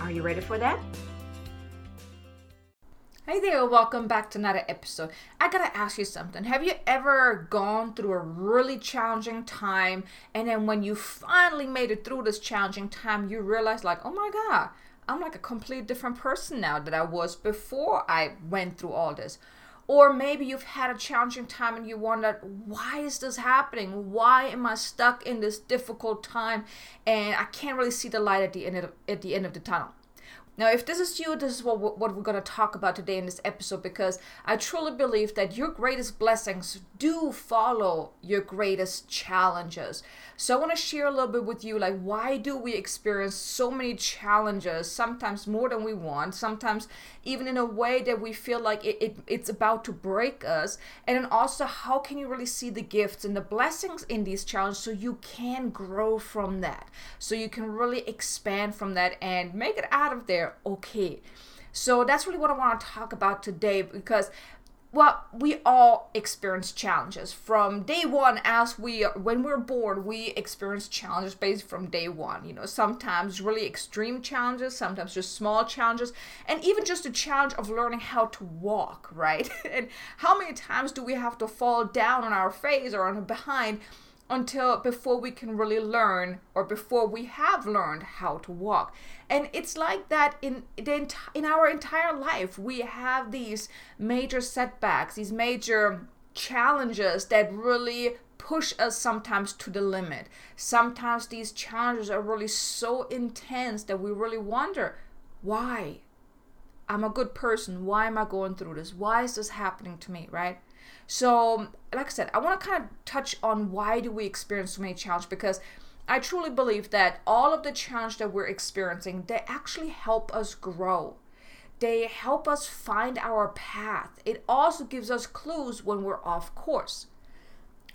Are you ready for that? Hey there, welcome back to another episode. I gotta ask you something. Have you ever gone through a really challenging time and then when you finally made it through this challenging time, you realize, like, oh my god, I'm like a complete different person now that I was before I went through all this? Or maybe you've had a challenging time and you wondered, why is this happening? Why am I stuck in this difficult time and I can't really see the light at the end of, at the end of the tunnel? Now, if this is you, this is what, what we're going to talk about today in this episode because I truly believe that your greatest blessings do follow your greatest challenges. So, I want to share a little bit with you like, why do we experience so many challenges, sometimes more than we want, sometimes even in a way that we feel like it, it, it's about to break us? And then also, how can you really see the gifts and the blessings in these challenges so you can grow from that? So, you can really expand from that and make it out of there okay. So that's really what I want to talk about today because well we all experience challenges. From day one as we when we're born we experience challenges based from day one. You know sometimes really extreme challenges sometimes just small challenges and even just a challenge of learning how to walk right? And how many times do we have to fall down on our face or on a behind until before we can really learn or before we have learned how to walk. And it's like that in the in our entire life we have these major setbacks these major challenges that really push us sometimes to the limit. Sometimes these challenges are really so intense that we really wonder why i'm a good person why am i going through this why is this happening to me right so, like I said, I want to kind of touch on why do we experience so many challenges because I truly believe that all of the challenge that we're experiencing, they actually help us grow. They help us find our path. It also gives us clues when we're off course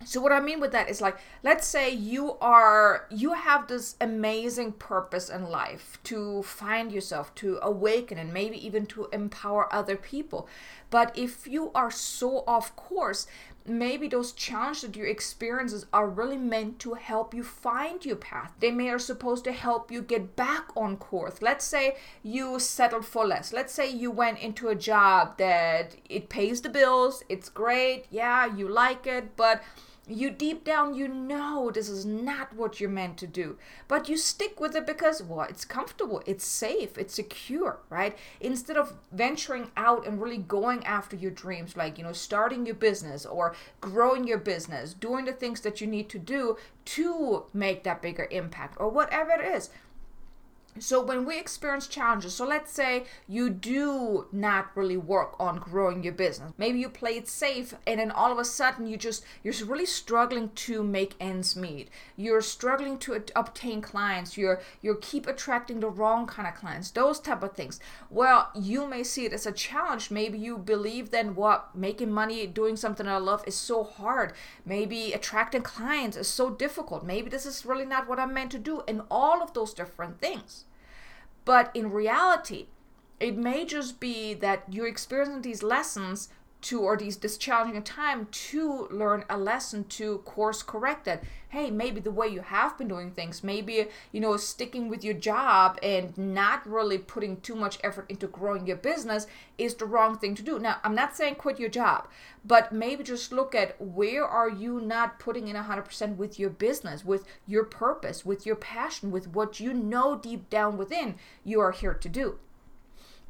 so what i mean with that is like let's say you are you have this amazing purpose in life to find yourself to awaken and maybe even to empower other people. But if you are so off course maybe those challenges that you experiences are really meant to help you find your path. They may are supposed to help you get back on course. Let's say you settled for less. Let's say you went into a job that it pays the bills it's great yeah you like it but you deep down you know this is not what you're meant to do. But you stick with it because well it's comfortable. It's safe. It's secure right? Instead of venturing out and really going after your dreams like you know starting your business or growing your business doing the things that you need to do to make that bigger impact or whatever it is so when we experience challenges, so let's say you do not really work on growing your business. Maybe you play it safe and then all of a sudden you just you're really struggling to make ends meet. You're struggling to obtain clients. You're you keep attracting the wrong kind of clients. Those type of things. Well, you may see it as a challenge. Maybe you believe then what making money doing something I love is so hard. Maybe attracting clients is so difficult. Maybe this is really not what I'm meant to do and all of those different things. But in reality, it may just be that you're experiencing these lessons to or these this challenging time to learn a lesson to course correct that hey maybe the way you have been doing things maybe you know sticking with your job and not really putting too much effort into growing your business is the wrong thing to do. Now i'm not saying quit your job but maybe just look at where are you not putting in 100% with your business with your purpose with your passion with what you know deep down within you are here to do.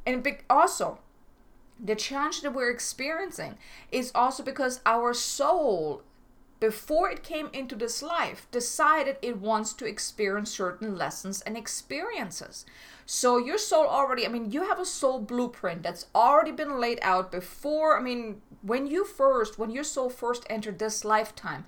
And also the challenge that we're experiencing is also because our soul before it came into this life decided it wants to experience certain lessons and experiences so your soul already i mean you have a soul blueprint that's already been laid out before i mean when you first when your soul first entered this lifetime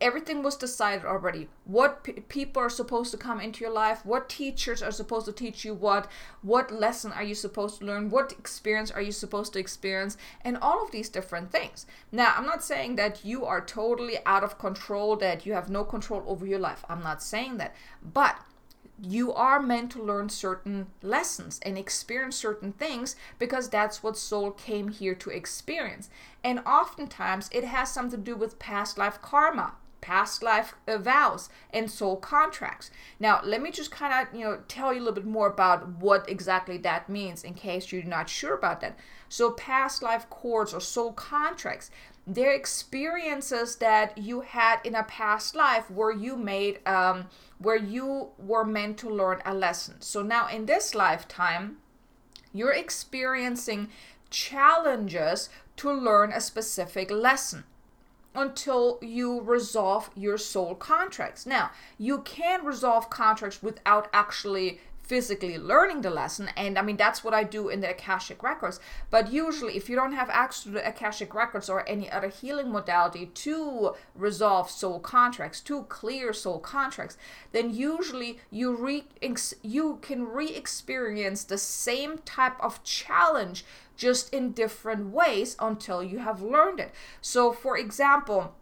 everything was decided already. What p- people are supposed to come into your life what teachers are supposed to teach you what what lesson are you supposed to learn what experience are you supposed to experience and all of these different things. Now i'm not saying that you are totally out of control that you have no control over your life. I'm not saying that. But you are meant to learn certain lessons and experience certain things because that's what soul came here to experience. And oftentimes it has something to do with past life karma past life vows and soul contracts. Now, let me just kind of, you know, tell you a little bit more about what exactly that means in case you're not sure about that. So, past life cords or soul contracts, they're experiences that you had in a past life where you made um where you were meant to learn a lesson. So now in this lifetime, you're experiencing challenges to learn a specific lesson until you resolve your soul contracts. Now, you can resolve contracts without actually physically learning the lesson and i mean that's what i do in the akashic records but usually if you don't have access to the akashic records or any other healing modality to resolve soul contracts to clear soul contracts then usually you re you can re-experience the same type of challenge just in different ways until you have learned it. So, for example,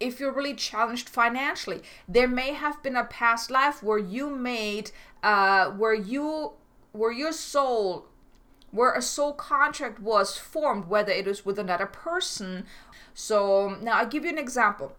if you're really challenged financially, there may have been a past life where you made, uh, where you, where your soul, where a soul contract was formed, whether it was with another person. So now I'll give you an example.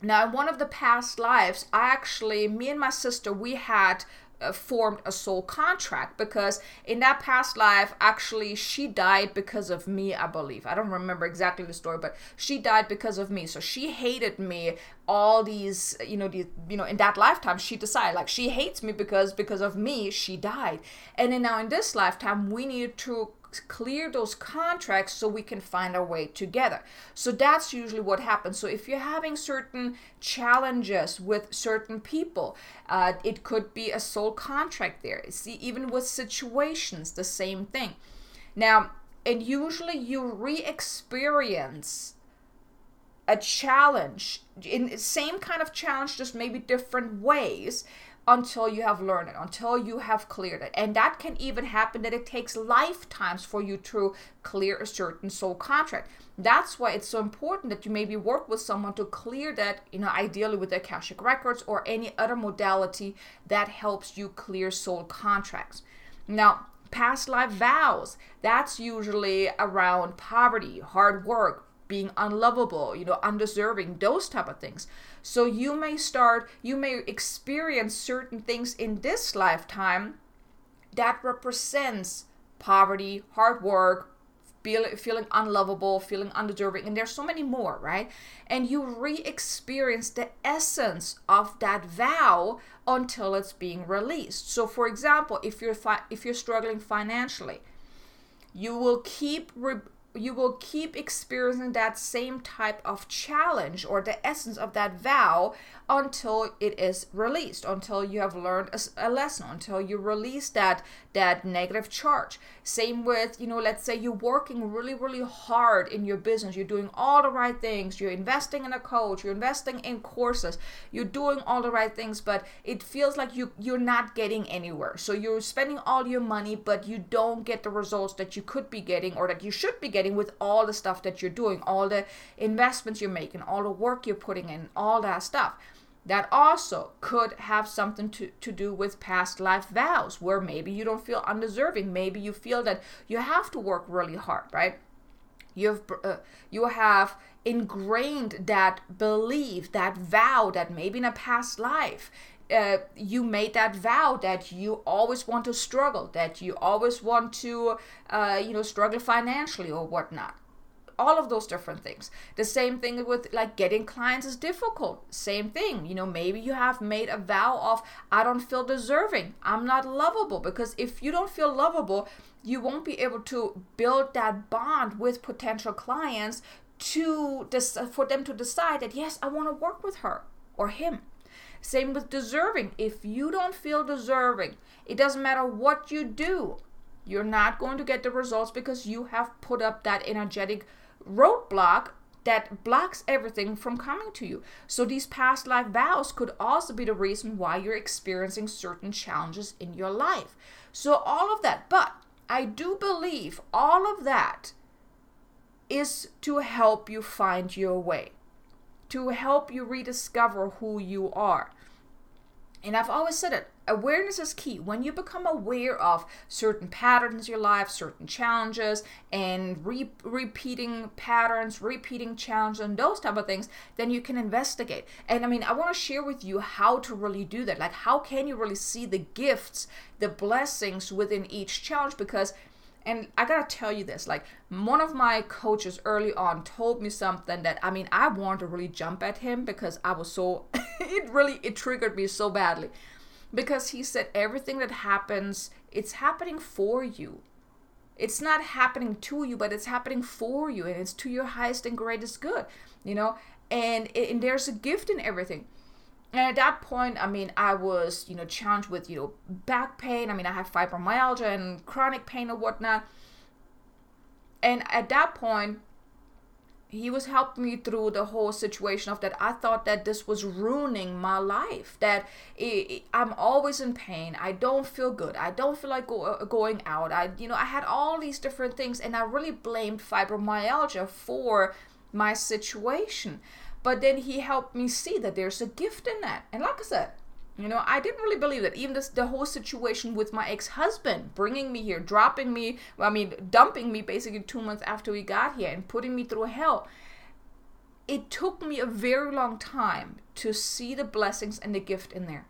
Now, in one of the past lives, I actually, me and my sister, we had uh, formed a soul contract because in that past life actually she died because of me i believe. I don't remember exactly the story but she died because of me. So she hated me all these you know the you know in that lifetime she decided like she hates me because because of me she died. And then now in this lifetime we need to clear those contracts so we can find our way together. So that's usually what happens. So if you're having certain challenges with certain people, uh, it could be a soul contract there. See, even with situations, the same thing. Now, and usually you re-experience a challenge in the same kind of challenge just maybe different ways until you have learned it, until you have cleared it. And that can even happen that it takes lifetimes for you to clear a certain soul contract. That's why it's so important that you maybe work with someone to clear that, you know, ideally with Akashic Records or any other modality that helps you clear soul contracts. Now, past life vows, that's usually around poverty, hard work, being unlovable, you know, undeserving, those type of things. So you may start, you may experience certain things in this lifetime that represents poverty, hard work, feel, feeling unlovable, feeling undeserving, and there's so many more, right? And you re-experience the essence of that vow until it's being released. So, for example, if you're fi- if you're struggling financially, you will keep re- you will keep experiencing that same type of challenge or the essence of that vow until it is released until you have learned a, a, lesson until you release that that negative charge. Same with you know let's say you're working really really hard in your business you're doing all the right things you're investing in a coach you're investing in courses you're doing all the right things but it feels like you you're not getting anywhere. So you're spending all your money but you don't get the results that you could be getting or that you should be getting with all the stuff that you're doing all the investments you're making all the work you're putting in all that stuff that also could have something to, to do with past life vows where maybe you don't feel undeserving. Maybe you feel that you have to work really hard right? You've uh, you have ingrained that belief that vow that maybe in a past life uh, you made that vow that you always want to struggle that you always want to uh, you know struggle financially or whatnot all of those different things. The same thing with like getting clients is difficult. Same thing. You know, maybe you have made a vow of, I don't feel deserving. I'm not lovable. Because if you don't feel lovable, you won't be able to build that bond with potential clients to for them to decide that yes, I want to work with her or him. Same with deserving. If you don't feel deserving, it doesn't matter what you do, you're not going to get the results because you have put up that energetic roadblock that blocks everything from coming to you. So these past life vows could also be the reason why you're experiencing certain challenges in your life. So all of that, but I do believe all of that is to help you find your way, to help you rediscover who you are. And I've always said it awareness is key. When you become aware of certain patterns in your life, certain challenges, and re- repeating patterns, repeating challenges, and those type of things, then you can investigate. And I mean, I want to share with you how to really do that. Like, how can you really see the gifts, the blessings within each challenge? Because and I gotta tell you this, like one of my coaches early on told me something that I mean I wanted to really jump at him because I was so it really it triggered me so badly. Because he said everything that happens, it's happening for you. It's not happening to you, but it's happening for you and it's to your highest and greatest good, you know? And, and there's a gift in everything and at that point i mean i was you know challenged with you know back pain i mean i have fibromyalgia and chronic pain or whatnot and at that point he was helping me through the whole situation of that. I thought that this was ruining my life that it, it, i'm always in pain. I don't feel good. I don't feel like go, uh, going out. I you know i had all these different things and i really blamed fibromyalgia for my situation. But then he helped me see that there's a gift in that. And like I said, you know, I didn't really believe that. Even this, the whole situation with my ex husband bringing me here, dropping me, I mean, dumping me basically two months after we got here and putting me through hell. It took me a very long time to see the blessings and the gift in there.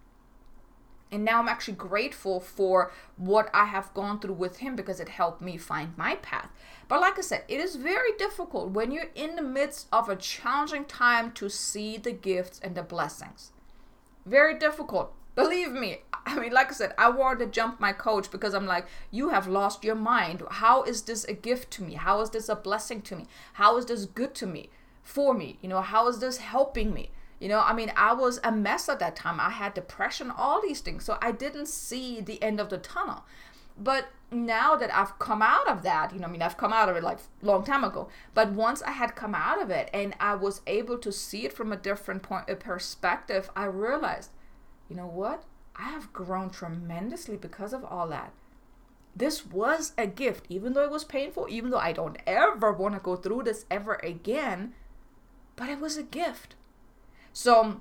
And now I'm actually grateful for what I have gone through with him because it helped me find my path. But like I said, it is very difficult when you're in the midst of a challenging time to see the gifts and the blessings. Very difficult. Believe me. I mean, like I said, I wanted to jump my coach because I'm like, you have lost your mind. How is this a gift to me? How is this a blessing to me? How is this good to me? For me? You know, how is this helping me? You know, I mean, I was a mess at that time. I had depression, all these things. So I didn't see the end of the tunnel. But now that I've come out of that, you know, I mean, I've come out of it like long time ago. But once I had come out of it and I was able to see it from a different point of perspective, I realized, you know what? I have grown tremendously because of all that. This was a gift, even though it was painful, even though I don't ever want to go through this ever again, but it was a gift. So,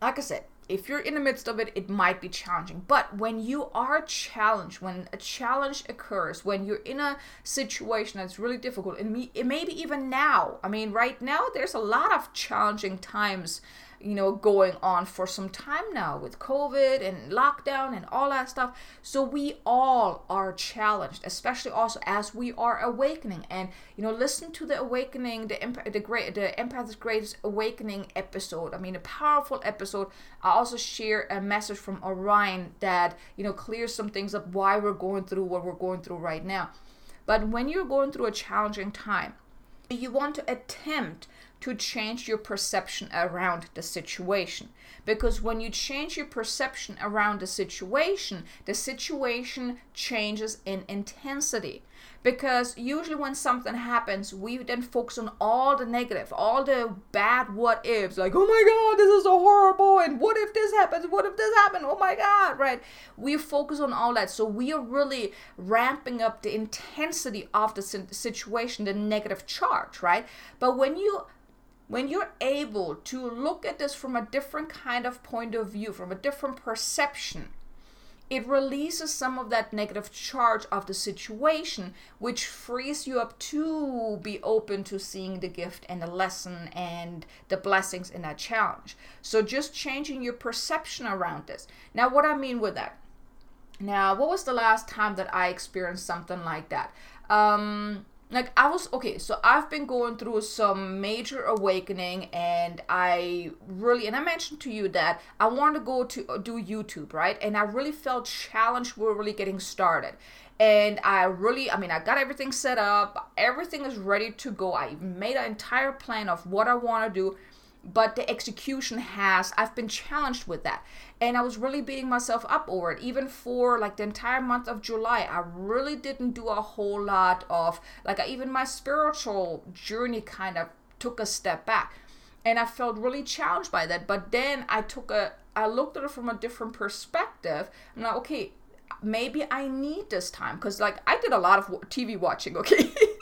like I said, if you're in the midst of it, it might be challenging. But when you are challenged, when a challenge occurs, when you're in a situation that's really difficult, and maybe even now, I mean, right now, there's a lot of challenging times you know, going on for some time now with COVID and lockdown and all that stuff. So we all are challenged, especially also as we are awakening. And you know, listen to the awakening, the imp- the great, the empath's greatest awakening episode. I mean, a powerful episode. I also share a message from Orion that you know clears some things up why we're going through what we're going through right now. But when you're going through a challenging time, you want to attempt to change your perception around the situation. Because when you change your perception around the situation, the situation changes in intensity. Because usually when something happens, we then focus on all the negative, all the bad what ifs, like, oh my God, this is so horrible, and what if this happens? What if this happens? Oh my God, right? We focus on all that. So we are really ramping up the intensity of the situation, the negative charge, right? But when you when you're able to look at this from a different kind of point of view, from a different perception, it releases some of that negative charge of the situation, which frees you up to be open to seeing the gift and the lesson and the blessings in that challenge. So, just changing your perception around this. Now, what I mean with that. Now, what was the last time that I experienced something like that? Um, like I was okay, so I've been going through some major awakening and I really and I mentioned to you that I wanted to go to uh, do YouTube, right? And I really felt challenged we're really getting started. And I really I mean I got everything set up, everything is ready to go. I made an entire plan of what I want to do but the execution has i've been challenged with that. And i was really beating myself up over it. Even for like the entire month of july i really didn't do a whole lot of like even my spiritual journey kind of took a step back. And i felt really challenged by that. But then i took a i looked at it from a different perspective. I'm like okay maybe i need this time. Because like i did a lot of tv watching okay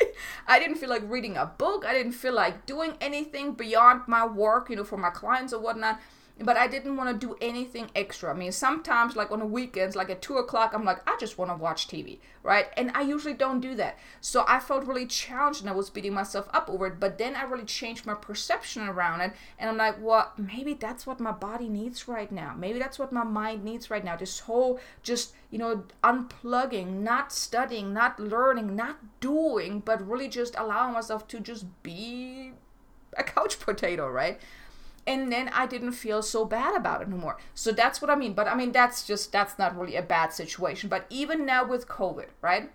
I didn't feel like reading a book. I didn't feel like doing anything beyond my work, you know, for my clients or whatnot but I didn't want to do anything extra. I mean, sometimes, like on the weekends, like at two o'clock, I'm like, I just want to watch TV, right? And I usually don't do that. So I felt really challenged and I was beating myself up over it. But then I really changed my perception around it. And I'm like, well, maybe that's what my body needs right now. Maybe that's what my mind needs right now. This whole just, you know, unplugging, not studying, not learning, not doing, but really just allowing myself to just be a couch potato, right? And then I didn't feel so bad about it anymore. So that's what I mean. But I mean, that's just, that's not really a bad situation. But even now with COVID, right?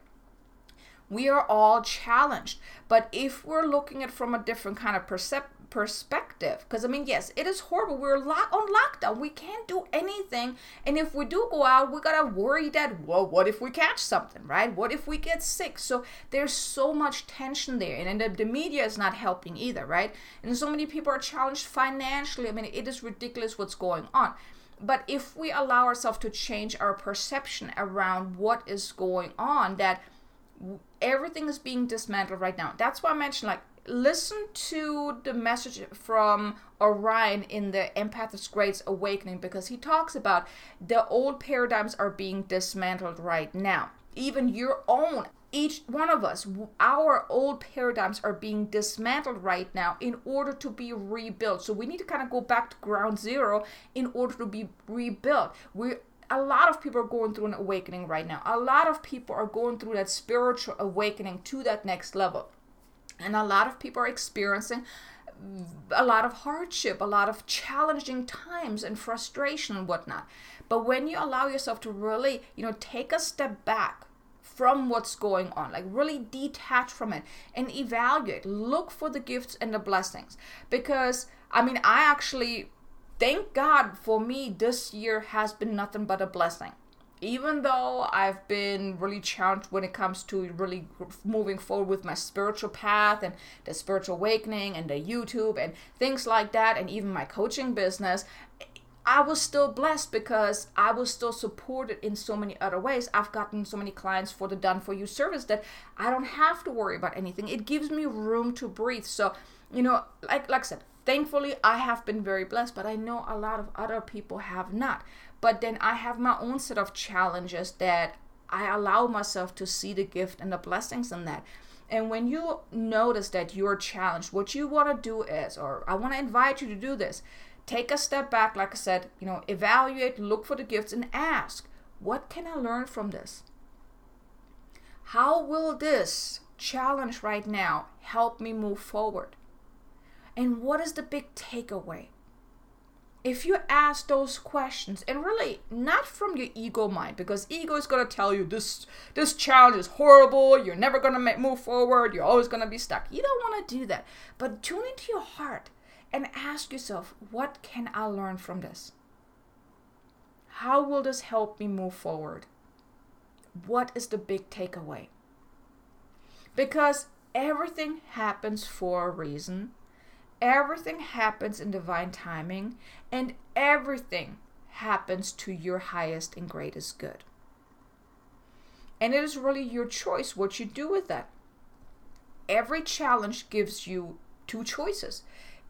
We are all challenged. But if we're looking at from a different kind of perception, perspective. Because i mean yes it is horrible. We're locked on lockdown. We can't do anything. And if we do go out we gotta worry that well what if we catch something right? What if we get sick? So there's so much tension there. And, and the, the media is not helping either right? And so many people are challenged financially. I mean it is ridiculous what's going on. But if we allow ourselves to change our perception around what is going on that everything is being dismantled right now. That's why i mentioned like listen to the message from Orion in the Empath's Greatest Awakening because he talks about the old paradigms are being dismantled right now. Even your own, each one of us, our old paradigms are being dismantled right now in order to be rebuilt. So we need to kind of go back to ground zero in order to be rebuilt. We a lot of people are going through an awakening right now. A lot of people are going through that spiritual awakening to that next level. And a lot of people are experiencing a lot of hardship, a lot of challenging times and frustration and whatnot. But when you allow yourself to really, you know, take a step back from what's going on, like really detach from it and evaluate, look for the gifts and the blessings. Because, I mean, I actually thank God for me, this year has been nothing but a blessing even though I've been really challenged when it comes to really moving forward with my spiritual path and the spiritual awakening and the YouTube and things like that, and even my coaching business, I was still blessed because I was still supported in so many other ways. I've gotten so many clients for the done for you service that I don't have to worry about anything. It gives me room to breathe. So, you know, like like I said, thankfully I have been very blessed, but I know a lot of other people have not. But then I have my own set of challenges that I allow myself to see the gift and the blessings in that. And when you notice that you're challenged, what you want to do is, or I want to invite you to do this, take a step back, like I said, you know, evaluate, look for the gifts, and ask, what can I learn from this? How will this challenge right now help me move forward? And what is the big takeaway? If you ask those questions and really not from your ego mind because ego is going to tell you this this challenge is horrible you're never going to move forward you're always going to be stuck. You don't want to do that. But tune into your heart and ask yourself what can i learn from this? How will this help me move forward? What is the big takeaway? Because everything happens for a reason everything happens in divine timing and everything happens to your highest and greatest good. And it is really your choice what you do with that. Every challenge gives you two choices.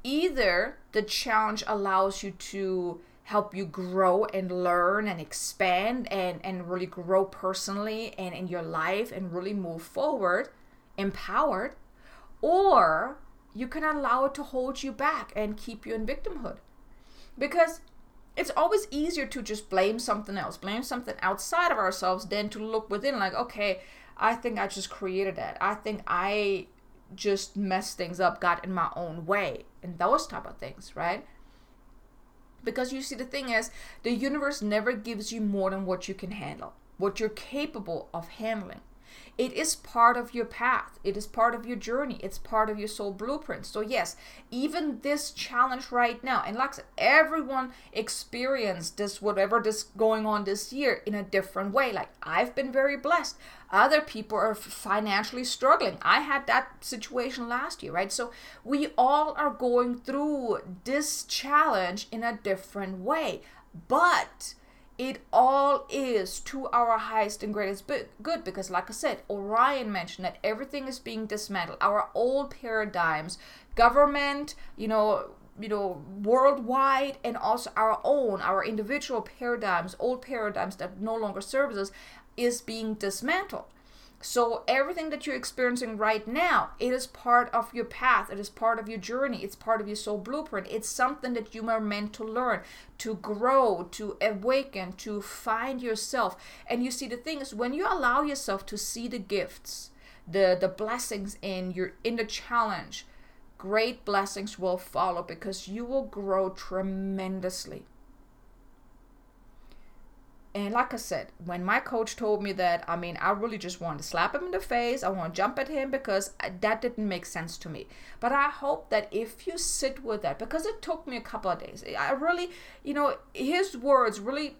Either the challenge allows you to help you grow and learn and expand and, and really grow personally and in your life and really move forward empowered, or you can allow it to hold you back and keep you in victimhood. Because it's always easier to just blame something else, blame something outside of ourselves than to look within, like, okay, I think I just created that. I think I just messed things up, got in my own way, and those type of things, right? Because you see, the thing is, the universe never gives you more than what you can handle, what you're capable of handling. It is part of your path. It is part of your journey. It's part of your soul blueprint. So, yes, even this challenge right now, and like I said, everyone experienced this, whatever this going on this year, in a different way. Like, I've been very blessed. Other people are financially struggling. I had that situation last year, right? So, we all are going through this challenge in a different way. But, it all is to our highest and greatest good because like i said orion mentioned that everything is being dismantled. Our old paradigms government you know you know worldwide and also our own our individual paradigms old paradigms that no longer serves us is being dismantled so everything that you're experiencing right now, it is part of your path. It is part of your journey. It's part of your soul blueprint. It's something that you are meant to learn, to grow, to awaken, to find yourself. And you see the thing is when you allow yourself to see the gifts, the the blessings in your in the challenge, great blessings will follow because you will grow tremendously. And like I said, when my coach told me that, I mean, I really just wanted to slap him in the face. I want to jump at him because uh, that didn't make sense to me. But I hope that if you sit with that, because it took me a couple of days, I really, you know, his words really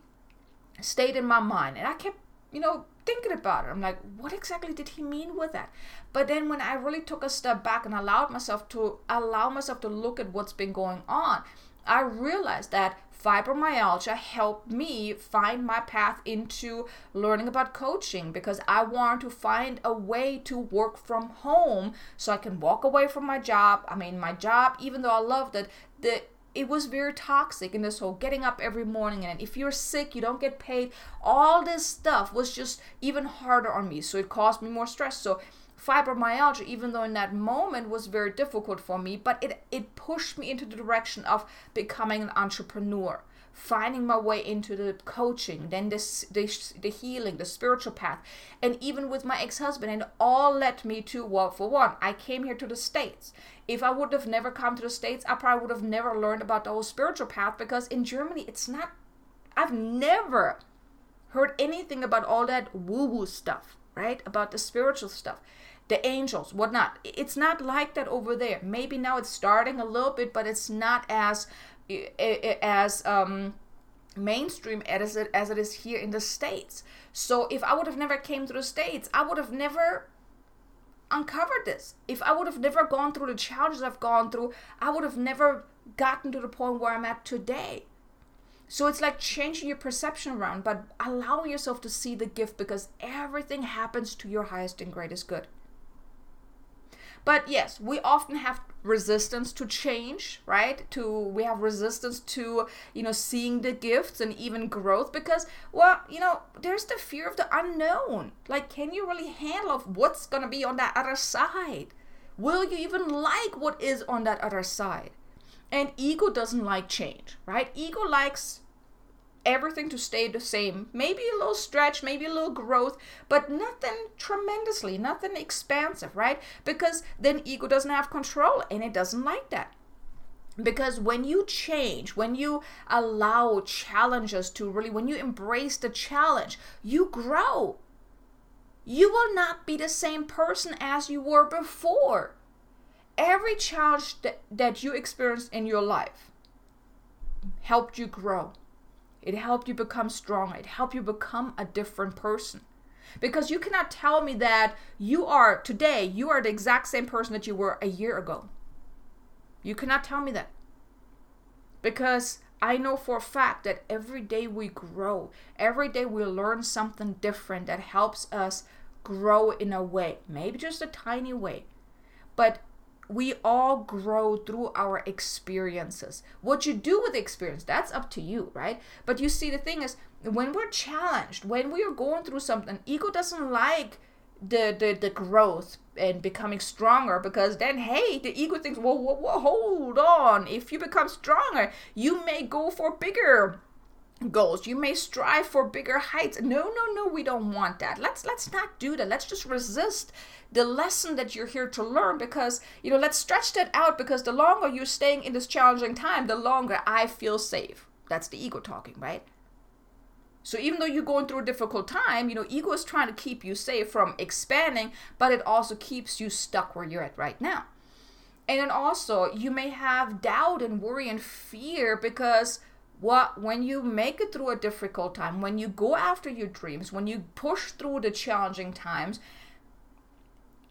stayed in my mind. And I kept, you know, thinking about it. I'm like, what exactly did he mean with that? But then when I really took a step back and allowed myself to allow myself to look at what's been going on, I realized that fibromyalgia helped me find my path into learning about coaching because I wanted to find a way to work from home so I can walk away from my job. I mean, my job, even though I loved it, the it was very toxic in this whole getting up every morning. And if you're sick you don't get paid. All this stuff was just even harder on me. So it caused me more stress. So fibromyalgia, even though in that moment was very difficult for me, but it, it pushed me into the direction of becoming an entrepreneur, finding my way into the coaching, then this, the, the healing, the spiritual path, and even with my ex-husband, and all led me to, well, for one, I came here to the States. If I would have never come to the States, I probably would have never learned about the whole spiritual path because in Germany, it's not, I've never heard anything about all that woo-woo stuff, right? About the spiritual stuff the angels, whatnot. It's not like that over there. Maybe now it's starting a little bit, but it's not as as um, mainstream as it as it is here in the states. So if I would have never came to the states, I would have never uncovered this. If I would have never gone through the challenges I've gone through, I would have never gotten to the point where I'm at today. So it's like changing your perception around, but allowing yourself to see the gift because everything happens to your highest and greatest good. But yes, we often have resistance to change, right? To we have resistance to, you know, seeing the gifts and even growth because well, you know, there's the fear of the unknown. Like can you really handle what's going to be on that other side? Will you even like what is on that other side? And ego doesn't like change, right? Ego likes everything to stay the same. Maybe a little stretch, maybe a little growth, but nothing tremendously, nothing expansive, right? Because then ego doesn't have control and it doesn't like that. Because when you change, when you allow challenges to really, when you embrace the challenge, you grow. You will not be the same person as you were before. Every challenge that, that you experienced in your life helped you grow it helped you become stronger. It helped you become a different person. Because you cannot tell me that you are today, you are the exact same person that you were a year ago. You cannot tell me that. Because I know for a fact that every day we grow, every day we learn something different that helps us grow in a way, maybe just a tiny way. But we all grow through our experiences. What you do with the experience, that's up to you, right? But you see, the thing is, when we're challenged, when we are going through something, ego doesn't like the the, the growth and becoming stronger because then hey the ego thinks well hold on if you become stronger you may go for bigger goals. You may strive for bigger heights. No no no we don't want that. Let's let's not do that. Let's just resist the lesson that you're here to learn because you know let's stretch that out because the longer you're staying in this challenging time the longer i feel safe. That's the ego talking right? So even though you're going through a difficult time you know ego is trying to keep you safe from expanding but it also keeps you stuck where you're at right now. And then also you may have doubt and worry and fear because what when you make it through a difficult time when you go after your dreams when you push through the challenging times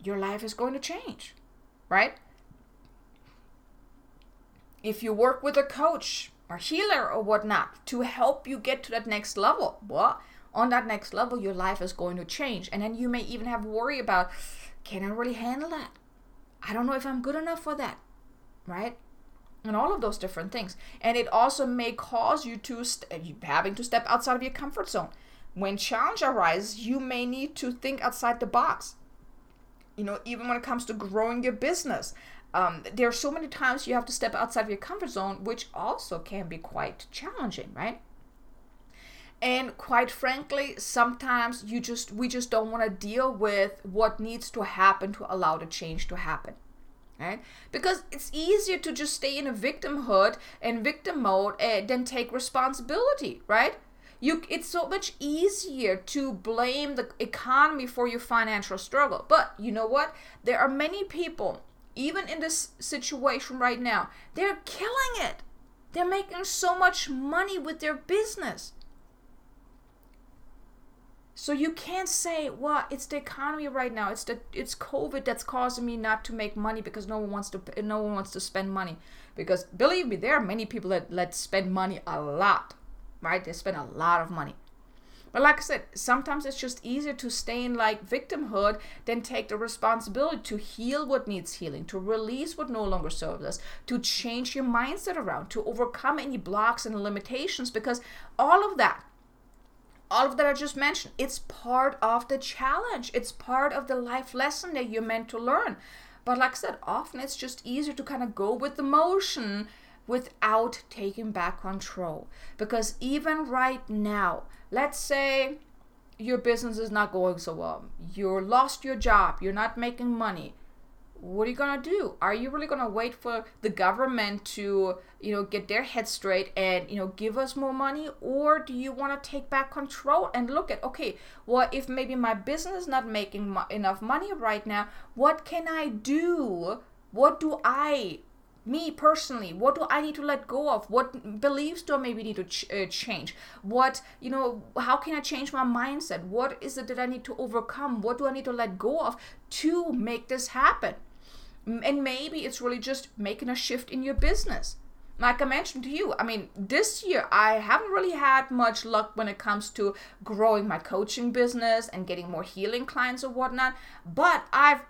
your life is going to change right? If you work with a coach or healer or whatnot to help you get to that next level well on that next level your life is going to change. And then you may even have worry about can i really handle that? I don't know if i'm good enough for that right and all of those different things. And it also may cause you to st- having to step outside of your comfort zone. When challenge arises, you may need to think outside the box. You know, even when it comes to growing your business, um, there are so many times you have to step outside of your comfort zone, which also can be quite challenging, right? And quite frankly, sometimes you just we just don't want to deal with what needs to happen to allow the change to happen right? Because it's easier to just stay in a victimhood and victim mode eh, then take responsibility right? You it's so much easier to blame the economy for your financial struggle. But you know what? There are many people even in this situation right now they're killing it. They're making so much money with their business so you can't say, well, it's the economy right now. It's the it's COVID that's causing me not to make money because no one wants to no one wants to spend money. Because believe me, there are many people that let spend money a lot, right? They spend a lot of money. But like I said, sometimes it's just easier to stay in like victimhood than take the responsibility to heal what needs healing, to release what no longer serves us, to change your mindset around, to overcome any blocks and limitations because all of that all of that I just mentioned, it's part of the challenge. It's part of the life lesson that you're meant to learn. But like I said, often it's just easier to kind of go with the motion without taking back control. Because even right now, let's say your business is not going so well, you lost your job, you're not making money what are you gonna do? Are you really gonna wait for the government to, you know, get their head straight and you know give us more money, or do you want to take back control and look at okay, well, if maybe my business is not making mo- enough money right now, what can I do? What do I, me personally, what do I need to let go of? What beliefs do I maybe need to ch- uh, change? What you know, how can I change my mindset? What is it that I need to overcome? What do I need to let go of to make this happen? and maybe it's really just making a shift in your business like I mentioned to you, I mean, this year I haven't really had much luck when it comes to growing my coaching business and getting more healing clients or whatnot. But I've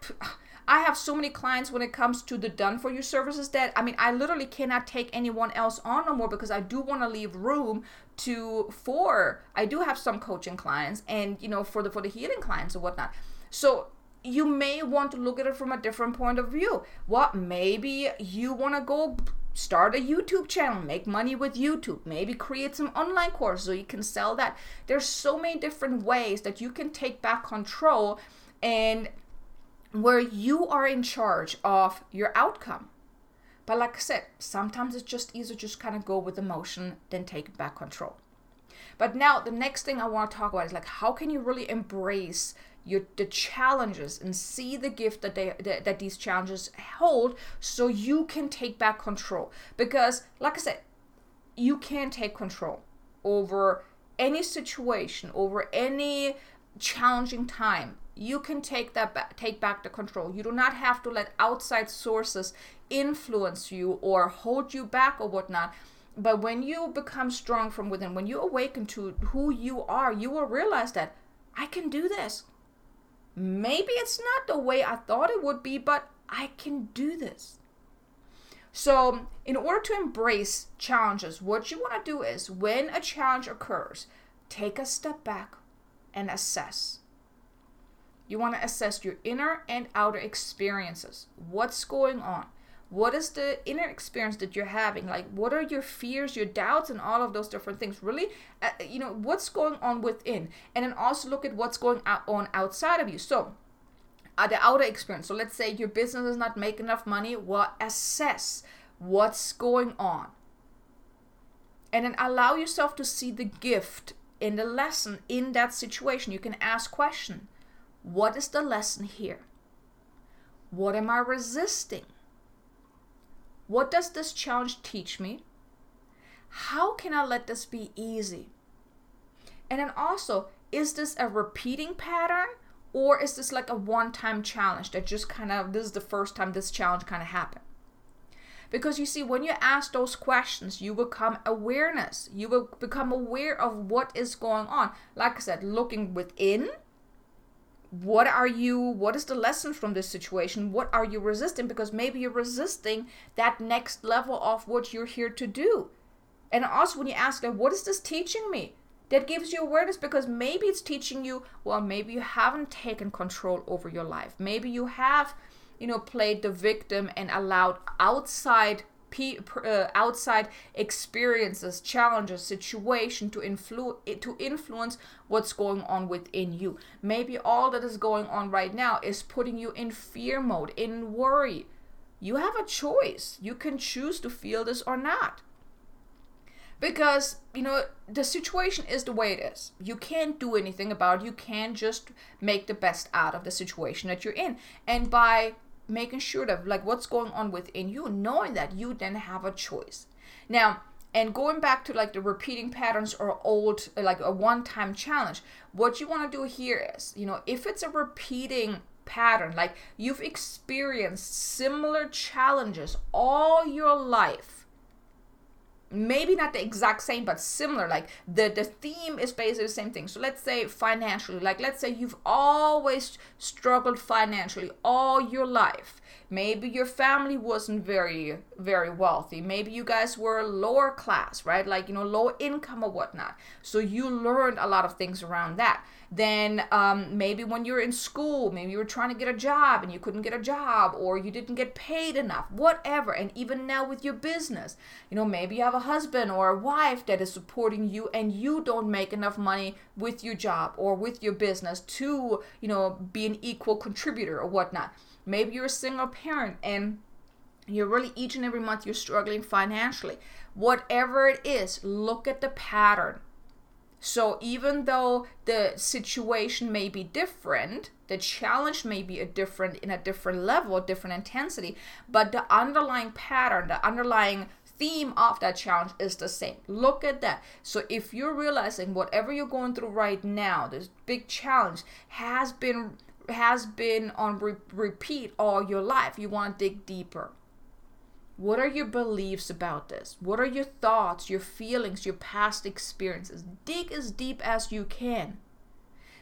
I have so many clients when it comes to the done for you services that I mean I literally cannot take anyone else on no more because I do want to leave room to for I do have some coaching clients and you know for the for the healing clients or whatnot. So you may want to look at it from a different point of view. What maybe you want to go start a YouTube channel, make money with YouTube, maybe create some online course so you can sell that. There's so many different ways that you can take back control and where you are in charge of your outcome. But like I said, sometimes it's just easier just kind of go with the emotion than take back control. But now the next thing I want to talk about is like how can you really embrace your the challenges and see the gift that they that, that these challenges hold so you can take back control because like i said you can take control over any situation over any challenging time you can take that back take back the control you do not have to let outside sources influence you or hold you back or whatnot but when you become strong from within when you awaken to who you are you will realize that i can do this Maybe it's not the way I thought it would be, but I can do this. So, in order to embrace challenges, what you want to do is when a challenge occurs, take a step back and assess. You want to assess your inner and outer experiences. What's going on? What is the inner experience that you're having? Like, what are your fears, your doubts, and all of those different things? Really, uh, you know, what's going on within? And then also look at what's going on outside of you. So, uh, the outer experience. So, let's say your business is not making enough money. Well, assess what's going on. And then allow yourself to see the gift in the lesson in that situation. You can ask question. What is the lesson here? What am I resisting? What does this challenge teach me? How can I let this be easy? And then also, is this a repeating pattern or is this like a one time challenge that just kind of, this is the first time this challenge kind of happened? Because you see, when you ask those questions, you become awareness. You will become aware of what is going on. Like I said, looking within what are you what is the lesson from this situation? What are you resisting? Because maybe you're resisting that next level of what you're here to do. And also when you ask like what is this teaching me? That gives you awareness because maybe it's teaching you well maybe you haven't taken control over your life. Maybe you have you know played the victim and allowed outside uh, outside experiences, challenges, situation to influence to influence what's going on within you. Maybe all that is going on right now is putting you in fear mode, in worry. You have a choice. You can choose to feel this or not. Because, you know, the situation is the way it is. You can't do anything about it. You can just make the best out of the situation that you're in. And by making sure that like what's going on within you knowing that you then have a choice. Now and going back to like the repeating patterns or old like a one time challenge what you want to do here is you know if it's a repeating pattern like you've experienced similar challenges all your life maybe not the exact same but similar like the the theme is basically the same thing. So let's say financially like let's say you've always struggled financially all your life. Maybe your family wasn't very very wealthy. Maybe you guys were lower class right? Like you know low income or whatnot. So you learned a lot of things around that then um, maybe when you're in school, maybe you were trying to get a job and you couldn't get a job or you didn't get paid enough, whatever. And even now with your business, you know, maybe you have a husband or a wife that is supporting you and you don't make enough money with your job or with your business to, you know, be an equal contributor or whatnot. Maybe you're a single parent and you're really each and every month you're struggling financially. Whatever it is, look at the pattern so even though the situation may be different, the challenge may be a different in a different level, different intensity, but the underlying pattern, the underlying theme of that challenge is the same. Look at that. So if you're realizing whatever you're going through right now, this big challenge has been has been on re- repeat all your life, you want to dig deeper. What are your beliefs about this? What are your thoughts, your feelings, your past experiences? Dig as deep as you can.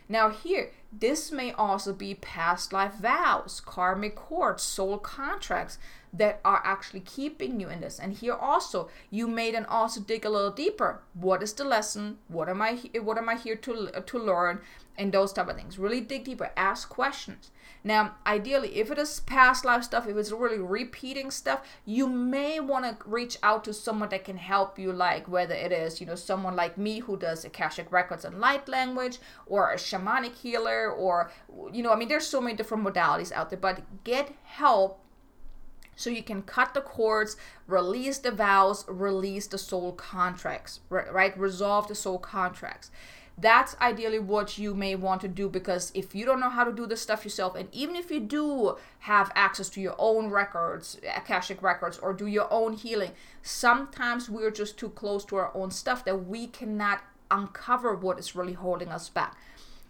Now, here, this may also be past life vows, karmic cords, soul contracts that are actually keeping you in this. And here also, you may then also dig a little deeper. What is the lesson? What am I? What am I here to to learn? And those type of things. Really dig deeper. Ask questions. Now, ideally, if it is past life stuff, if it's really repeating stuff, you may want to reach out to someone that can help you, like whether it is, you know, someone like me who does Akashic Records and light language, or a shamanic healer, or, you know, I mean, there's so many different modalities out there, but get help so you can cut the cords, release the vows, release the soul contracts, right? Resolve the soul contracts. That's ideally what you may want to do because if you don't know how to do this stuff yourself, and even if you do have access to your own records, Akashic records, or do your own healing, sometimes we're just too close to our own stuff that we cannot uncover what is really holding us back.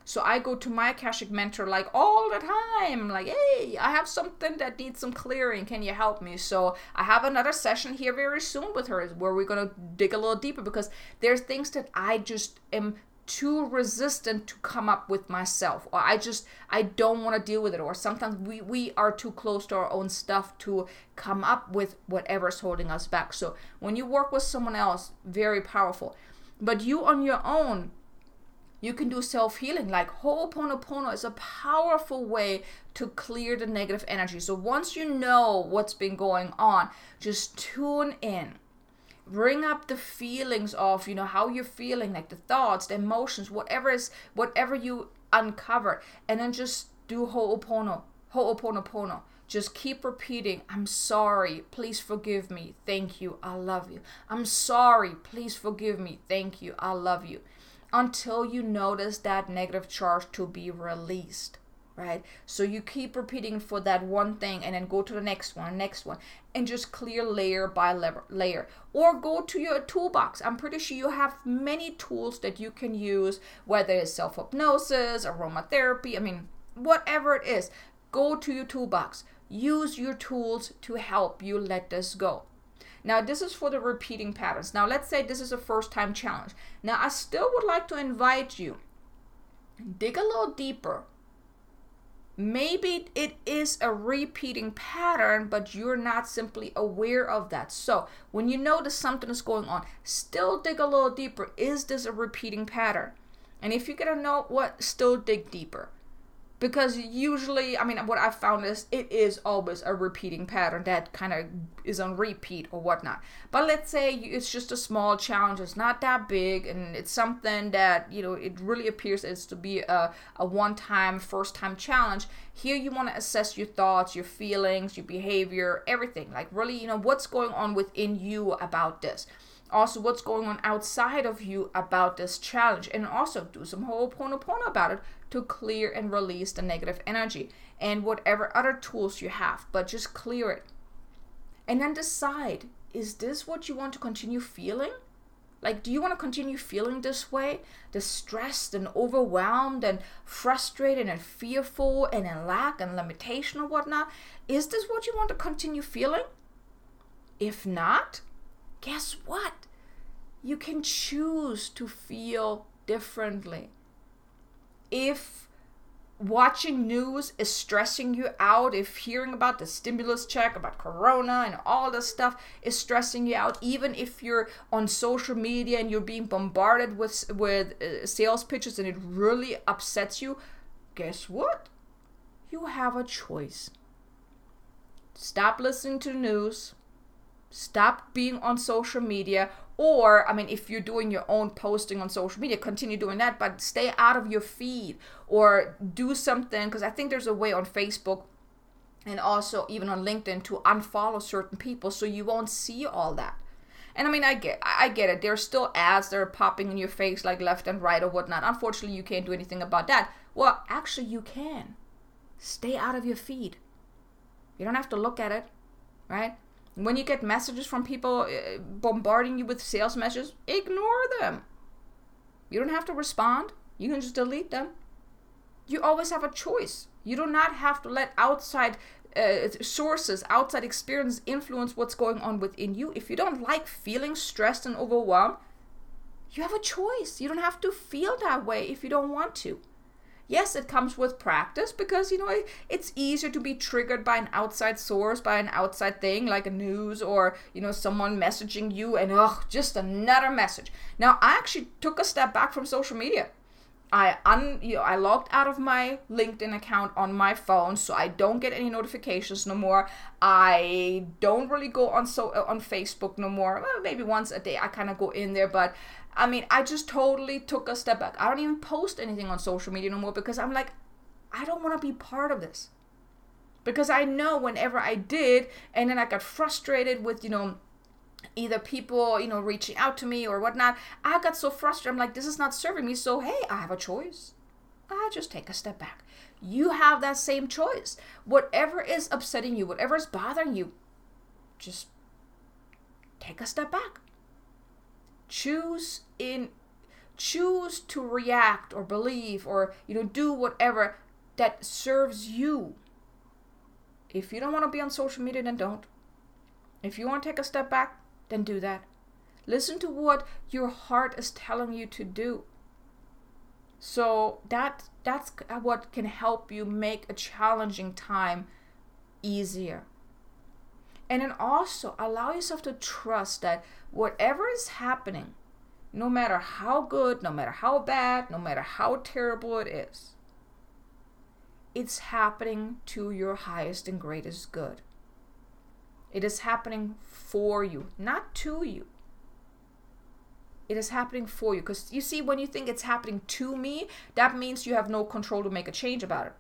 So I go to my Akashic mentor like all the time, like, hey, I have something that needs some clearing. Can you help me? So I have another session here very soon with her where we're gonna dig a little deeper because there's things that I just am too resistant to come up with myself or i just i don't want to deal with it or sometimes we we are too close to our own stuff to come up with whatever's holding us back so when you work with someone else very powerful but you on your own You can do self healing. Like Ho'oponopono is a powerful way to clear the negative energy. So once you know what's been going on, just tune in. Bring up the feelings of, you know, how you're feeling, like the thoughts, the emotions, whatever is, whatever you uncover, and then just do Ho'opono, Ho'oponopono. Just keep repeating, I'm sorry, please forgive me, thank you, I love you. I'm sorry, please forgive me, thank you, I love you. Until you notice that negative charge to be released right? So you keep repeating for that one thing and then go to the next one, next one, and just clear layer by layer. Or go to your toolbox. I'm pretty sure you have many tools that you can use, whether it's self hypnosis, aromatherapy, I mean, whatever it is. Go to your toolbox. Use your tools to help you let this go. Now, this is for the repeating patterns. Now, let's say this is a first time challenge. Now, I still would like to invite you dig a little deeper. Maybe it is a repeating pattern, but you're not simply aware of that. So, when you notice something is going on, still dig a little deeper. Is this a repeating pattern? And if you're gonna know what, still dig deeper because usually i mean what i've found is it is always a repeating pattern that kind of is on repeat or whatnot. But let's say it's just a small challenge it's not that big and it's something that you know it really appears as to be a, a one-time first-time challenge here you want to assess your thoughts your feelings your behavior everything. Like really you know what's going on within you about this? Also what's going on outside of you about this challenge? And also do some ho'oponopono about it to clear and release the negative energy and whatever other tools you have but just clear it and then decide is this what you want to continue feeling like do you want to continue feeling this way distressed and overwhelmed and frustrated and fearful and in lack and limitation or whatnot is this what you want to continue feeling if not guess what? You can choose to feel differently. If watching news is stressing you out, if hearing about the stimulus check, about corona and all this stuff is stressing you out, even if you're on social media and you're being bombarded with with uh, sales pitches and it really upsets you, guess what? You have a choice. Stop listening to news stop being on social media or i mean if you're doing your own posting on social media continue doing that but stay out of your feed or do something because i think there's a way on facebook and also even on linkedin to unfollow certain people so you won't see all that. And i mean i get i get it. There's still ads that are popping in your face like left and right or whatnot. Unfortunately you can't do anything about that. Well actually you can. Stay out of your feed. You don't have to look at it right when you get messages from people uh, bombarding you with sales messages, ignore them. You don't have to respond. You can just delete them. You always have a choice. You do not have to let outside uh, sources, outside experience influence what's going on within you. If you don't like feeling stressed and overwhelmed, you have a choice. You don't have to feel that way if you don't want to. Yes, it comes with practice because, you know, it's easier to be triggered by an outside source, by an outside thing like a news or, you know, someone messaging you and, oh, just another message. Now, I actually took a step back from social media. I un you know, I logged out of my LinkedIn account on my phone, so I don't get any notifications no more. I don't really go on so uh, on Facebook no more. Well, maybe once a day I kind of go in there, but I mean, I just totally took a step back. I don't even post anything on social media no more because I'm like, I don't want to be part of this. Because I know whenever I did, and then I got frustrated with, you know, either people, you know, reaching out to me or whatnot, I got so frustrated. I'm like, this is not serving me. So, hey, I have a choice. I just take a step back. You have that same choice. Whatever is upsetting you, whatever is bothering you, just take a step back choose in choose to react or believe or you know do whatever that serves you. If you don't want to be on social media then don't. If you want to take a step back then do that. Listen to what your heart is telling you to do. So that that's what can help you make a challenging time easier and then also allow yourself to trust that whatever is happening, no matter how good, no matter how bad, no matter how terrible it is, it's happening to your highest and greatest good. It is happening for you, not to you. It is happening for you. Because you see, when you think it's happening to me, that means you have no control to make a change about it.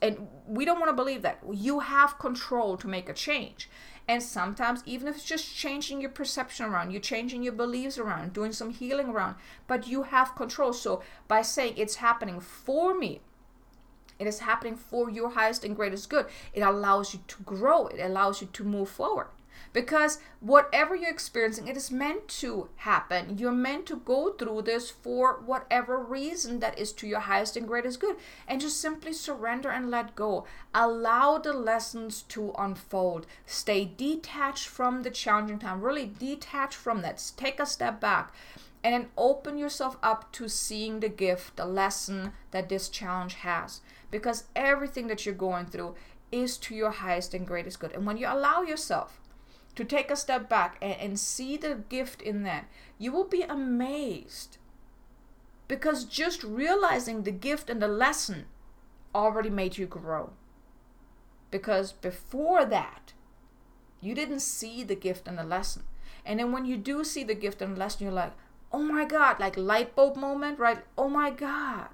And we don't want to believe that. You have control to make a change. And sometimes, even if it's just changing your perception around, you're changing your beliefs around, doing some healing around, but you have control. So, by saying it's happening for me, it is happening for your highest and greatest good. It allows you to grow, it allows you to move forward. Because whatever you're experiencing, it is meant to happen. You're meant to go through this for whatever reason that is to your highest and greatest good. And just simply surrender and let go. Allow the lessons to unfold. Stay detached from the challenging time. Really detach from that. Take a step back and then open yourself up to seeing the gift, the lesson that this challenge has. Because everything that you're going through is to your highest and greatest good. And when you allow yourself to take a step back and, and see the gift in that, you will be amazed. Because just realizing the gift and the lesson already made you grow. Because before that, you didn't see the gift and the lesson. And then when you do see the gift and the lesson, you're like, oh my God, like light bulb moment, right? Oh my God.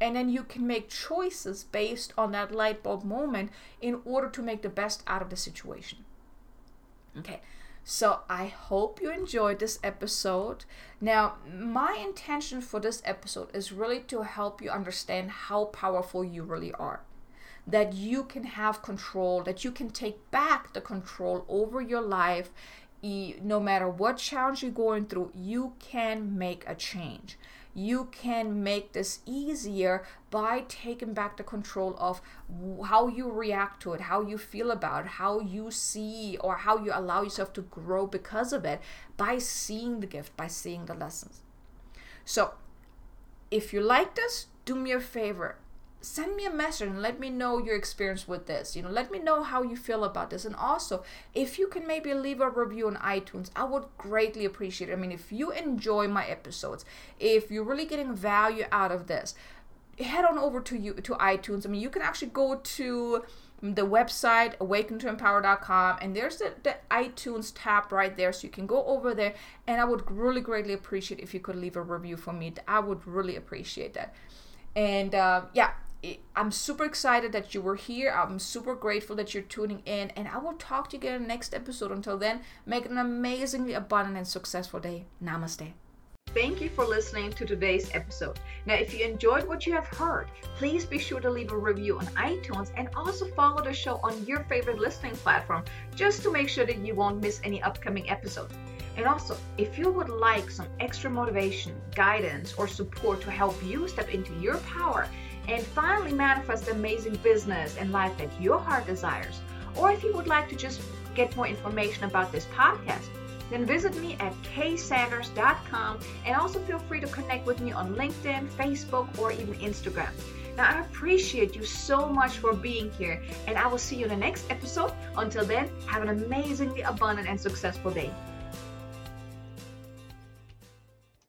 And then you can make choices based on that light bulb moment in order to make the best out of the situation. Okay, so I hope you enjoyed this episode. Now, my intention for this episode is really to help you understand how powerful you really are. That you can have control, that you can take back the control over your life. No matter what challenge you're going through, you can make a change you can make this easier by taking back the control of how you react to it, how you feel about it, how you see or how you allow yourself to grow because of it by seeing the gift, by seeing the lessons. So, if you like this, do me a favor send me a message and let me know your experience with this. You know, let me know how you feel about this. And also, if you can maybe leave a review on iTunes, I would greatly appreciate it. I mean, if you enjoy my episodes, if you're really getting value out of this, head on over to you to iTunes. I mean, you can actually go to the website awakentoempower.com and there's the, the itunes tab right there so you can go over there and i would really greatly appreciate if you could leave a review for me i would really appreciate that and uh, yeah I'm super excited that you were here. I'm super grateful that you're tuning in. And I will talk to you again in the next episode. Until then, make an amazingly abundant and successful day. Namaste. Thank you for listening to today's episode. Now, if you enjoyed what you have heard, please be sure to leave a review on iTunes and also follow the show on your favorite listening platform just to make sure that you won't miss any upcoming episodes. And also, if you would like some extra motivation, guidance, or support to help you step into your power and finally manifest the amazing business and life that your heart desires, or if you would like to just get more information about this podcast, then visit me at ksanders.com and also feel free to connect with me on LinkedIn, Facebook, or even Instagram. Now, I appreciate you so much for being here, and I will see you in the next episode. Until then, have an amazingly abundant and successful day.